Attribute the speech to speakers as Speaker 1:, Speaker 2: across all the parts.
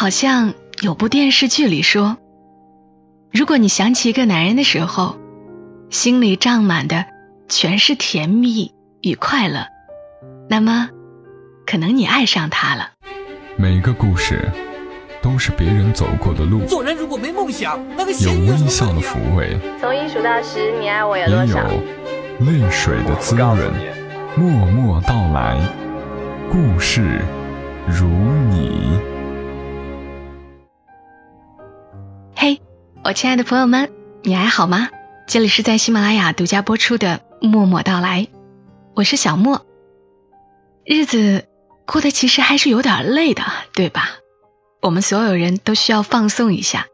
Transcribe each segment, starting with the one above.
Speaker 1: 好像有部电视剧里说，如果你想起一个男人的时候，心里胀满的全是甜蜜与快乐，那么可能你爱上他了。
Speaker 2: 每个故事都是别人走过的路，
Speaker 3: 做人如果没梦想，那个
Speaker 2: 有微笑的抚慰，
Speaker 4: 从一数到十，你爱我有
Speaker 2: 也有
Speaker 4: 多少？
Speaker 2: 泪水的滋润。默默到来，故事如你。
Speaker 1: 我亲爱的朋友们，你还好吗？这里是在喜马拉雅独家播出的《默默到来》，我是小莫。日子过得其实还是有点累的，对吧？我们所有人都需要放松一下，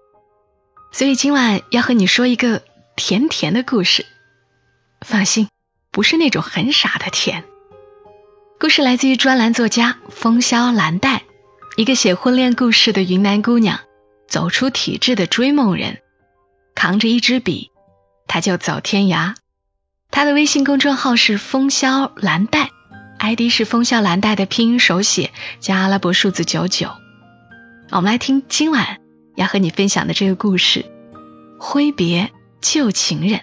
Speaker 1: 所以今晚要和你说一个甜甜的故事。放心。不是那种很傻的甜。故事来自于专栏作家风萧兰黛，一个写婚恋故事的云南姑娘，走出体制的追梦人，扛着一支笔，他就走天涯。他的微信公众号是风萧兰黛，ID 是风萧兰黛的拼音手写加阿拉伯数字九九。我们来听今晚要和你分享的这个故事：挥别旧情人。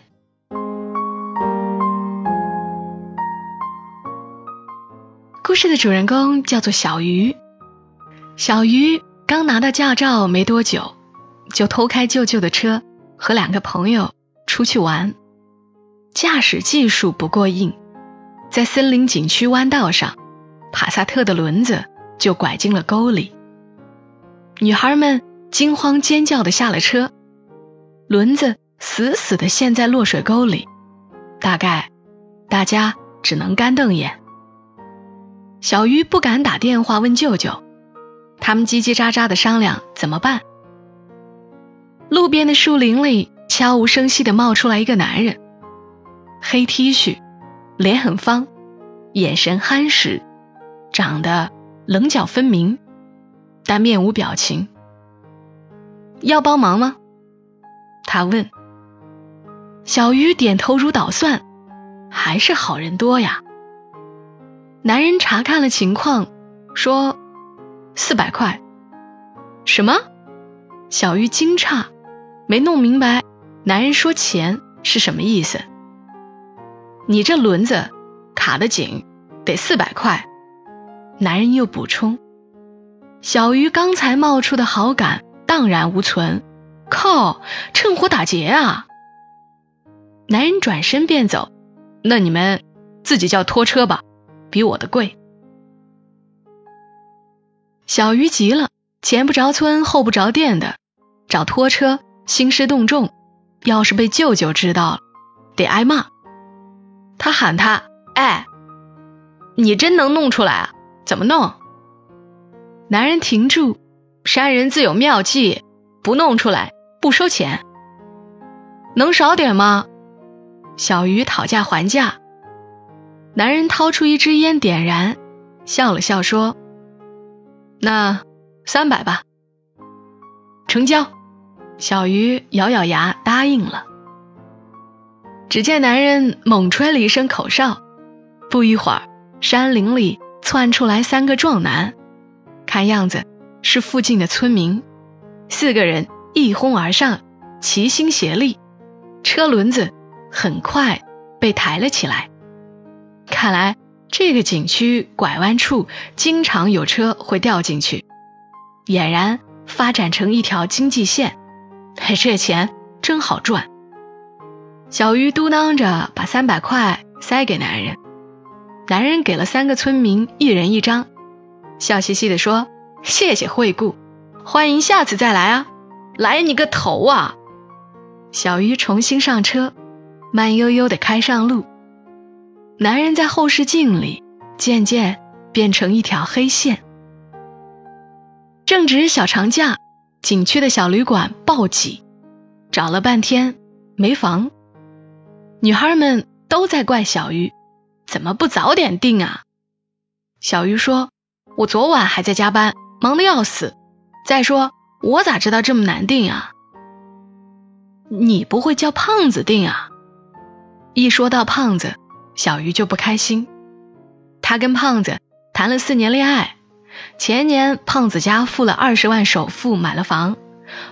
Speaker 1: 故事的主人公叫做小鱼。小鱼刚拿到驾照没多久，就偷开舅舅的车，和两个朋友出去玩。驾驶技术不过硬，在森林景区弯道上，帕萨特的轮子就拐进了沟里。女孩们惊慌尖叫的下了车，轮子死死的陷在落水沟里，大概大家只能干瞪眼。小鱼不敢打电话问舅舅，他们叽叽喳喳的商量怎么办。路边的树林里悄无声息的冒出来一个男人，黑 T 恤，脸很方，眼神憨实，长得棱角分明，但面无表情。要帮忙吗？他问。小鱼点头如捣蒜，还是好人多呀。男人查看了情况，说：“四百块。”什么？小鱼惊诧，没弄明白男人说钱是什么意思。你这轮子卡得紧，得四百块。男人又补充。小鱼刚才冒出的好感荡然无存。靠，趁火打劫啊！男人转身便走。那你们自己叫拖车吧。比我的贵，小鱼急了，前不着村后不着店的找拖车，兴师动众。要是被舅舅知道了，得挨骂。他喊他：“哎，你真能弄出来啊？怎么弄？”男人停住：“山人自有妙计，不弄出来不收钱。能少点吗？”小鱼讨价还价。男人掏出一支烟，点燃，笑了笑说：“那三百吧。”成交。小鱼咬咬牙答应了。只见男人猛吹了一声口哨，不一会儿，山林里窜出来三个壮男，看样子是附近的村民。四个人一哄而上，齐心协力，车轮子很快被抬了起来。看来这个景区拐弯处经常有车会掉进去，俨然发展成一条经济线。嘿这钱真好赚。小鱼嘟囔着把三百块塞给男人，男人给了三个村民一人一张，笑嘻嘻的说：“谢谢惠顾，欢迎下次再来啊！来你个头啊！”小鱼重新上车，慢悠悠的开上路。男人在后视镜里渐渐变成一条黑线。正值小长假，景区的小旅馆暴挤，找了半天没房。女孩们都在怪小鱼，怎么不早点订啊？小鱼说：“我昨晚还在加班，忙得要死。再说我咋知道这么难订啊？你不会叫胖子订啊？”一说到胖子。小鱼就不开心，他跟胖子谈了四年恋爱，前年胖子家付了二十万首付买了房，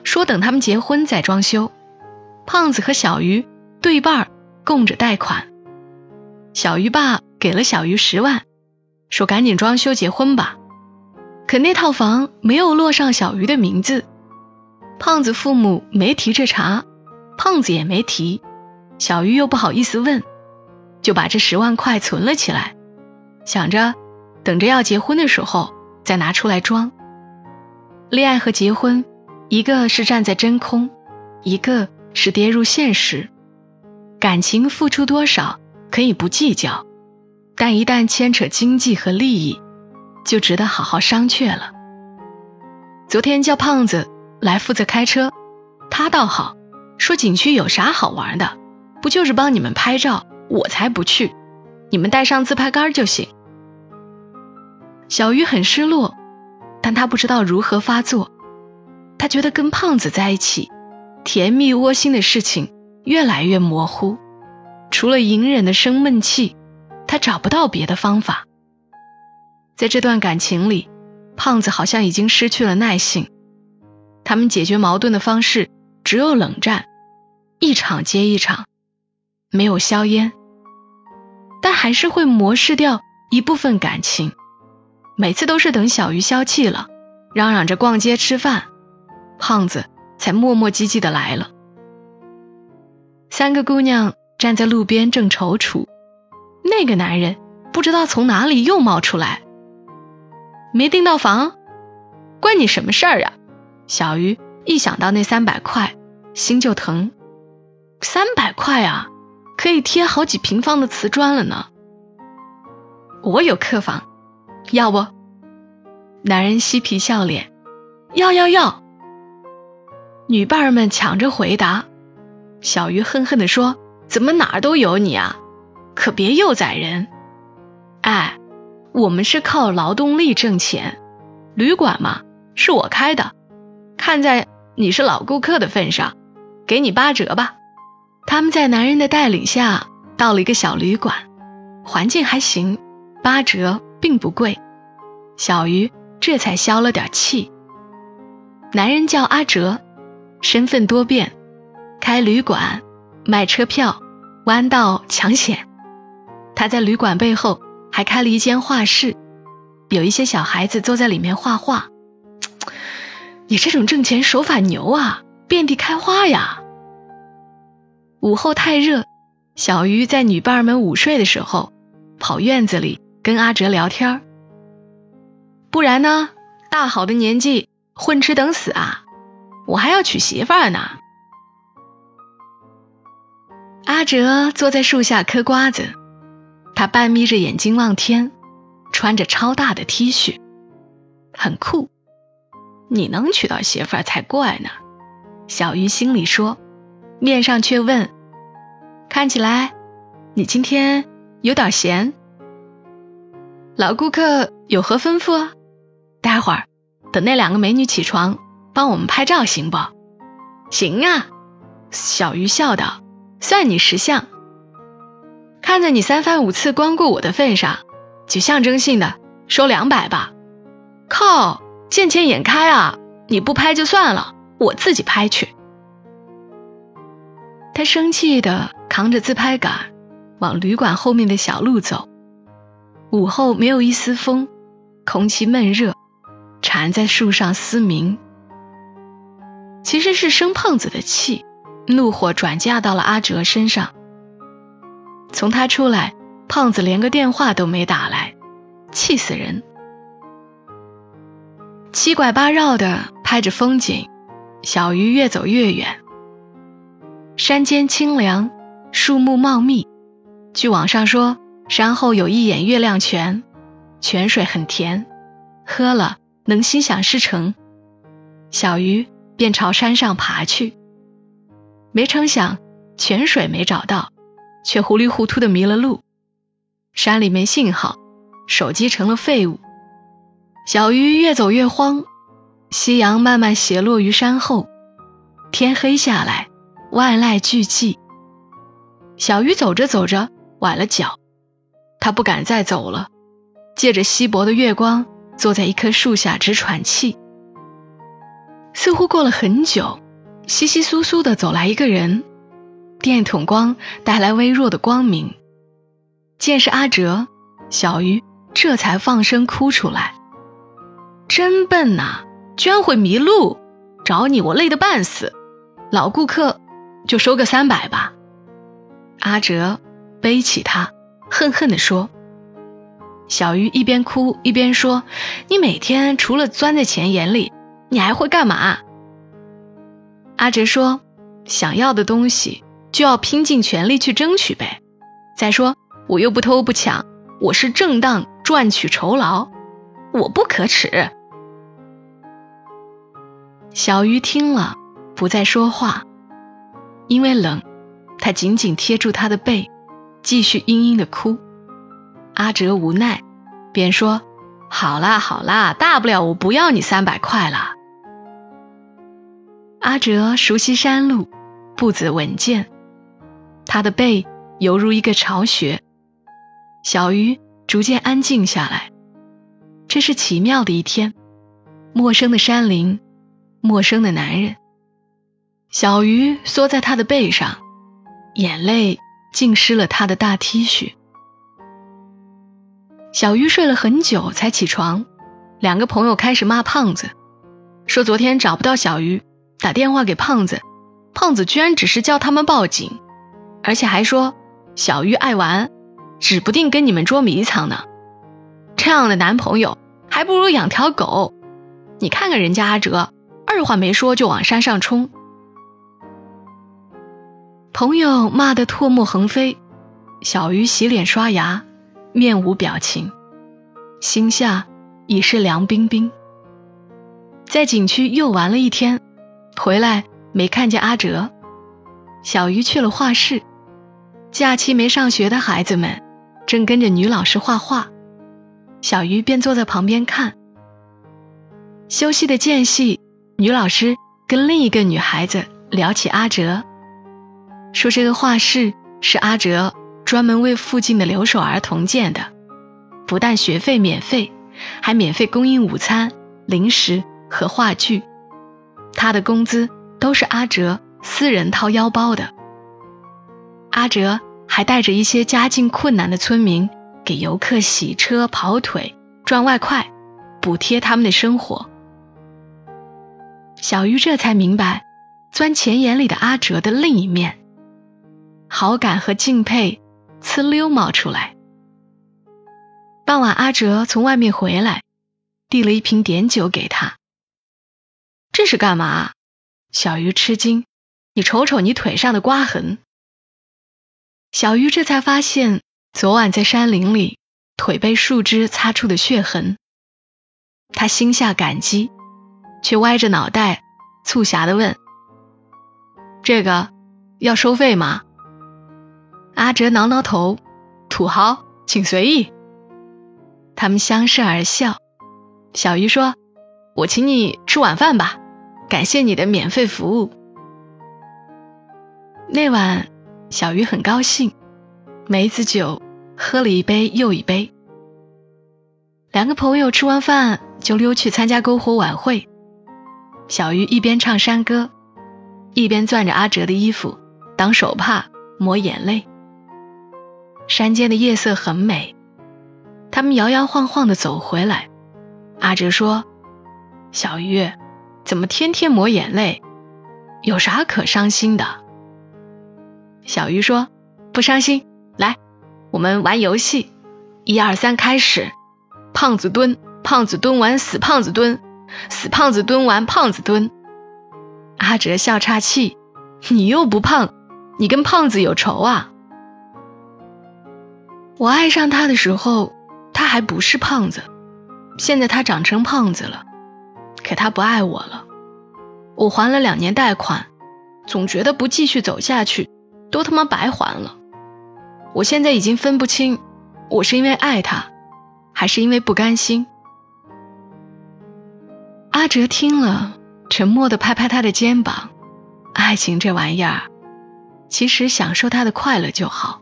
Speaker 1: 说等他们结婚再装修。胖子和小鱼对半供着贷款，小鱼爸给了小鱼十万，说赶紧装修结婚吧。可那套房没有落上小鱼的名字，胖子父母没提这茬，胖子也没提，小鱼又不好意思问，就把这十万块存了起来，想着等着要结婚的时候再拿出来装。恋爱和结婚，一个是站在真空，一个是跌入现实。感情付出多少可以不计较，但一旦牵扯经济和利益。就值得好好商榷了。昨天叫胖子来负责开车，他倒好，说景区有啥好玩的，不就是帮你们拍照，我才不去，你们带上自拍杆就行。小鱼很失落，但他不知道如何发作。他觉得跟胖子在一起，甜蜜窝心的事情越来越模糊，除了隐忍的生闷气，他找不到别的方法。在这段感情里，胖子好像已经失去了耐性。他们解决矛盾的方式只有冷战，一场接一场，没有硝烟，但还是会磨蚀掉一部分感情。每次都是等小鱼消气了，嚷嚷着逛街吃饭，胖子才磨磨唧唧的来了。三个姑娘站在路边正踌躇，那个男人不知道从哪里又冒出来。没订到房，关你什么事儿啊？小鱼一想到那三百块，心就疼。三百块啊，可以贴好几平方的瓷砖了呢。我有客房，要不？男人嬉皮笑脸，要要要。女伴儿们抢着回答。小鱼恨恨地说：“怎么哪儿都有你啊？可别又宰人。”哎。我们是靠劳动力挣钱，旅馆嘛是我开的，看在你是老顾客的份上，给你八折吧。他们在男人的带领下到了一个小旅馆，环境还行，八折并不贵。小鱼这才消了点气。男人叫阿哲，身份多变，开旅馆、卖车票、弯道抢险。他在旅馆背后。还开了一间画室，有一些小孩子坐在里面画画。你这种挣钱手法牛啊，遍地开花呀！午后太热，小鱼在女伴们午睡的时候，跑院子里跟阿哲聊天。不然呢，大好的年纪混吃等死啊！我还要娶媳妇儿呢。阿哲坐在树下嗑瓜子。他半眯着眼睛望天，穿着超大的 T 恤，很酷。你能娶到媳妇儿才怪呢。小鱼心里说，面上却问：“看起来你今天有点闲。老顾客有何吩咐？待会儿等那两个美女起床，帮我们拍照行不？”“行啊。”小鱼笑道，“算你识相。”看在你三番五次光顾我的份上，就象征性的收两百吧。靠，见钱眼开啊！你不拍就算了，我自己拍去。他生气的扛着自拍杆往旅馆后面的小路走。午后没有一丝风，空气闷热，蝉在树上嘶鸣。其实是生胖子的气，怒火转嫁到了阿哲身上。从他出来，胖子连个电话都没打来，气死人。七拐八绕的拍着风景，小鱼越走越远。山间清凉，树木茂密。据网上说，山后有一眼月亮泉，泉水很甜，喝了能心想事成。小鱼便朝山上爬去，没成想泉水没找到。却糊里糊涂的迷了路，山里没信号，手机成了废物。小鱼越走越慌，夕阳慢慢斜落于山后，天黑下来，万籁俱寂。小鱼走着走着崴了脚，他不敢再走了，借着稀薄的月光坐在一棵树下直喘气。似乎过了很久，稀稀疏疏的走来一个人，电筒光带来微弱的光明。见是阿哲，小鱼这才放声哭出来：“真笨呐，居然会迷路！找你我累得半死，老顾客就收个三百吧。”阿哲背起他，恨恨地说。小鱼一边哭一边说：“你每天除了钻在钱眼里，你还会干嘛？”阿哲说：“想要的东西就要拼尽全力去争取呗。再说我又不偷不抢，我是正当赚取酬劳，我不可耻。”小鱼听了不再说话，因为冷，他紧紧贴住他的背，继续嘤嘤的哭。阿哲无奈，便说：“好啦好啦，大不了我不要你三百块了。”阿哲熟悉山路，步子稳健，他的背犹如一个巢穴。小鱼逐渐安静下来。这是奇妙的一天，陌生的山林，陌生的男人。小鱼缩在他的背上，眼泪浸湿了他的大 T 恤。小鱼睡了很久才起床，两个朋友开始骂胖子，说昨天找不到小鱼，打电话给胖子，胖子居然只是叫他们报警，而且还说小鱼爱玩，指不定跟你们捉迷藏呢。这样的男朋友还不如养条狗。你看看人家阿哲，二话没说就往山上冲。朋友骂得唾沫横飞，小鱼洗脸刷牙。面无表情，心下已是凉冰冰。在景区又玩了一天，回来没看见阿哲。小鱼去了画室，假期没上学的孩子们正跟着女老师画画，小鱼便坐在旁边看。休息的间隙，女老师跟另一个女孩子聊起阿哲，说这个画室是阿哲。专门为附近的留守儿童建的，不但学费免费，还免费供应午餐、零食和话剧。他的工资都是阿哲私人掏腰包的。阿哲还带着一些家境困难的村民给游客洗车、跑腿、赚外快，补贴他们的生活。小鱼这才明白，钻钱眼里的阿哲的另一面，好感和敬佩。呲溜冒出来。傍晚，阿哲从外面回来，递了一瓶碘酒给他。这是干嘛？小鱼吃惊。你瞅瞅你腿上的刮痕。小鱼这才发现，昨晚在山林里腿被树枝擦出的血痕。他心下感激，却歪着脑袋，促狭的问：“这个要收费吗？”阿哲挠挠头，土豪，请随意。他们相视而笑。小鱼说：“我请你吃晚饭吧，感谢你的免费服务。”那晚，小鱼很高兴，梅子酒喝了一杯又一杯。两个朋友吃完饭就溜去参加篝火晚会。小鱼一边唱山歌，一边攥着阿哲的衣服当手帕抹眼泪。山间的夜色很美，他们摇摇晃晃的走回来。阿哲说：“小鱼，怎么天天抹眼泪？有啥可伤心的？”小鱼说：“不伤心，来，我们玩游戏，一二三，开始。胖子蹲，胖子蹲完，死胖子蹲，死胖子蹲完，胖子蹲。”阿哲笑岔气：“你又不胖，你跟胖子有仇啊？”我爱上他的时候，他还不是胖子，现在他长成胖子了，可他不爱我了。我还了两年贷款，总觉得不继续走下去，都他妈白还了。我现在已经分不清，我是因为爱他，还是因为不甘心。阿哲听了，沉默的拍拍他的肩膀。爱情这玩意儿，其实享受他的快乐就好。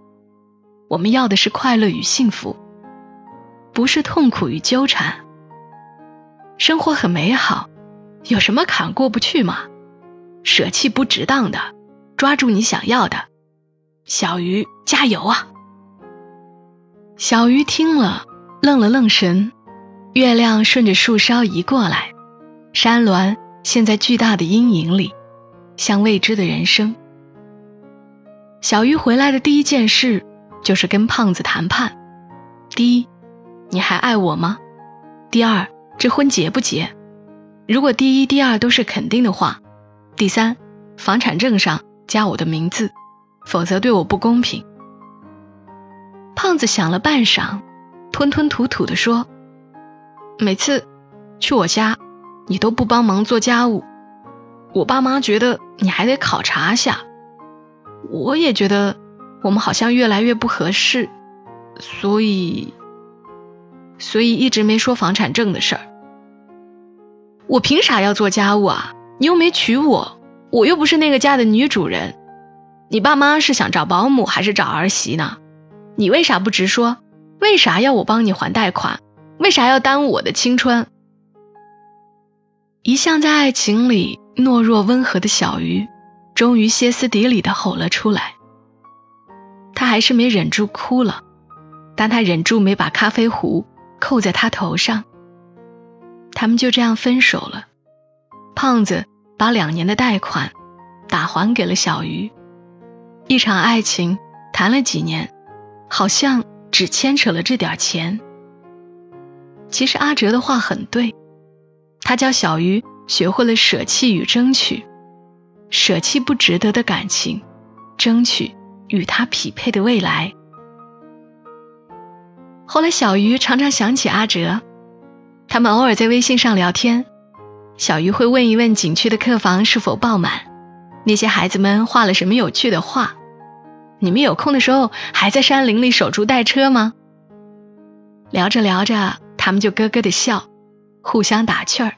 Speaker 1: 我们要的是快乐与幸福，不是痛苦与纠缠。生活很美好，有什么坎过不去吗？舍弃不值当的，抓住你想要的。小鱼加油啊！小鱼听了，愣了愣神。月亮顺着树梢移过来，山峦陷在巨大的阴影里，像未知的人生。小鱼回来的第一件事就是跟胖子谈判：第一，你还爱我吗？第二，这婚结不结？如果第一、第二都是肯定的话，第三，房产证上加我的名字，否则对我不公平。胖子想了半晌，吞吞吐吐的说。每次去我家，你都不帮忙做家务，我爸妈觉得你还得考察下，我也觉得我们好像越来越不合适，所以，所以一直没说房产证的事儿。我凭啥要做家务啊？你又没娶我，我又不是那个家的女主人。你爸妈是想找保姆还是找儿媳呢？你为啥不直说？为啥要我帮你还贷款？为啥要耽误我的青春？一向在爱情里懦弱温和的小鱼，终于歇斯底里的吼了出来。他还是没忍住哭了，但他忍住没把咖啡壶扣在他头上。他们就这样分手了。胖子把两年的贷款打还给了小鱼。一场爱情谈了几年，好像只牵扯了这点钱。其实阿哲的话很对，他教小鱼学会了舍弃与争取，舍弃不值得的感情，争取与他匹配的未来。后来小鱼常常想起阿哲，他们偶尔在微信上聊天，小鱼会问一问景区的客房是否爆满，那些孩子们画了什么有趣的画，你们有空的时候还在山林里守株待车吗？聊着聊着。他们就咯咯的笑，互相打趣儿。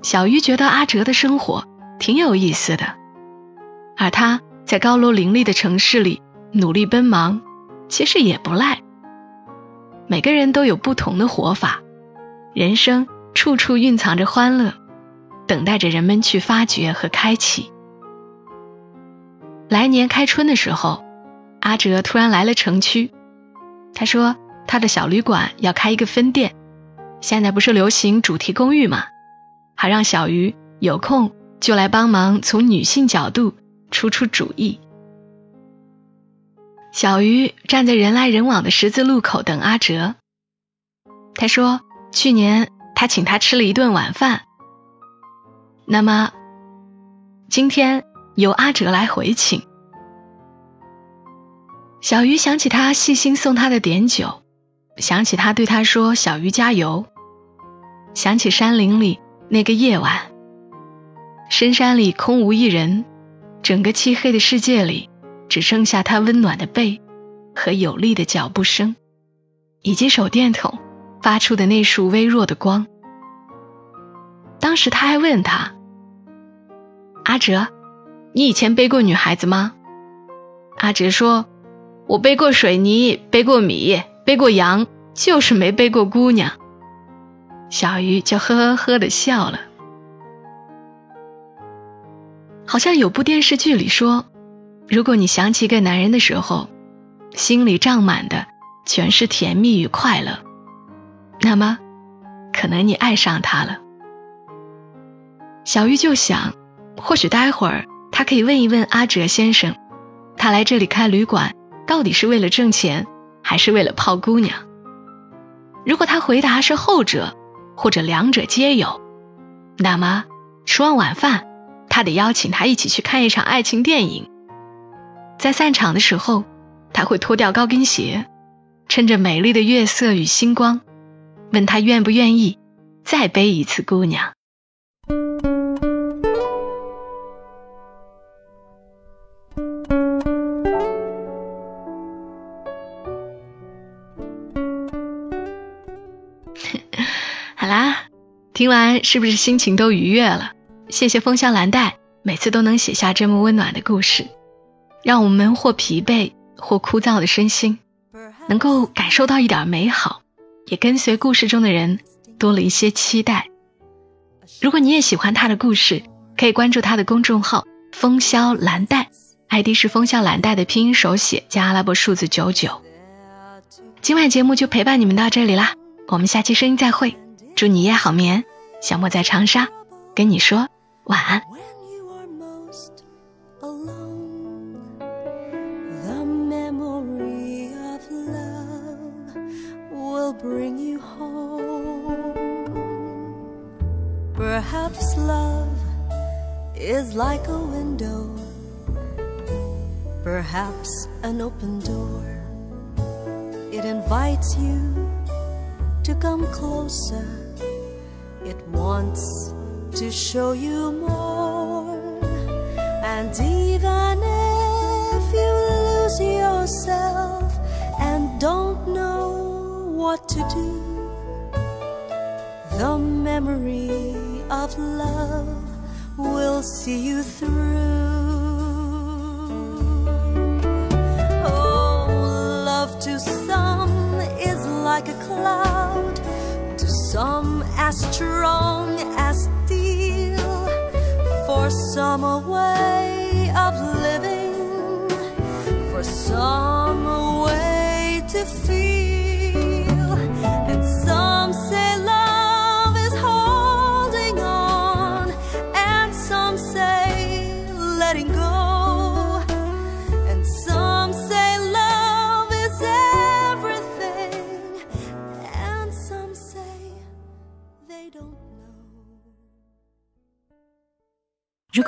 Speaker 1: 小鱼觉得阿哲的生活挺有意思的，而他在高楼林立的城市里努力奔忙，其实也不赖。每个人都有不同的活法，人生处处蕴藏着欢乐，等待着人们去发掘和开启。来年开春的时候，阿哲突然来了城区，他说。他的小旅馆要开一个分店，现在不是流行主题公寓吗？还让小鱼有空就来帮忙，从女性角度出出主意。小鱼站在人来人往的十字路口等阿哲。他说，去年他请他吃了一顿晚饭，那么今天由阿哲来回请。小鱼想起他细心送他的点酒。想起他对他说：“小鱼加油。”想起山林里那个夜晚，深山里空无一人，整个漆黑的世界里只剩下他温暖的背和有力的脚步声，以及手电筒发出的那束微弱的光。当时他还问他：“阿哲，你以前背过女孩子吗？”阿哲说：“我背过水泥，背过米。”背过羊，就是没背过姑娘。小鱼就呵呵呵的笑了。好像有部电视剧里说，如果你想起一个男人的时候，心里胀满的全是甜蜜与快乐，那么可能你爱上他了。小玉就想，或许待会儿他可以问一问阿哲先生，他来这里开旅馆到底是为了挣钱？还是为了泡姑娘。如果他回答是后者，或者两者皆有，那么吃完晚饭，他得邀请他一起去看一场爱情电影。在散场的时候，他会脱掉高跟鞋，趁着美丽的月色与星光，问他愿不愿意再背一次姑娘。好啦听完是不是心情都愉悦了？谢谢风香蓝带，每次都能写下这么温暖的故事，让我们或疲惫或枯燥的身心，能够感受到一点美好，也跟随故事中的人多了一些期待。如果你也喜欢他的故事，可以关注他的公众号“风萧蓝带 ”，ID 是“风萧蓝带”的拼音手写加阿拉伯数字九九。今晚节目就陪伴你们到这里啦，我们下期声音再会，祝你夜好眠。小莫在长沙跟你说晚安。
Speaker 5: bring you home. Perhaps love is like a window, perhaps an open door. It invites you to come closer, it wants to show you more. And even if you lose yourself and don't know what to do. The memory of love will see you through. Oh, love to some is like a cloud, to some as strong as for some way of living, for some way to feel.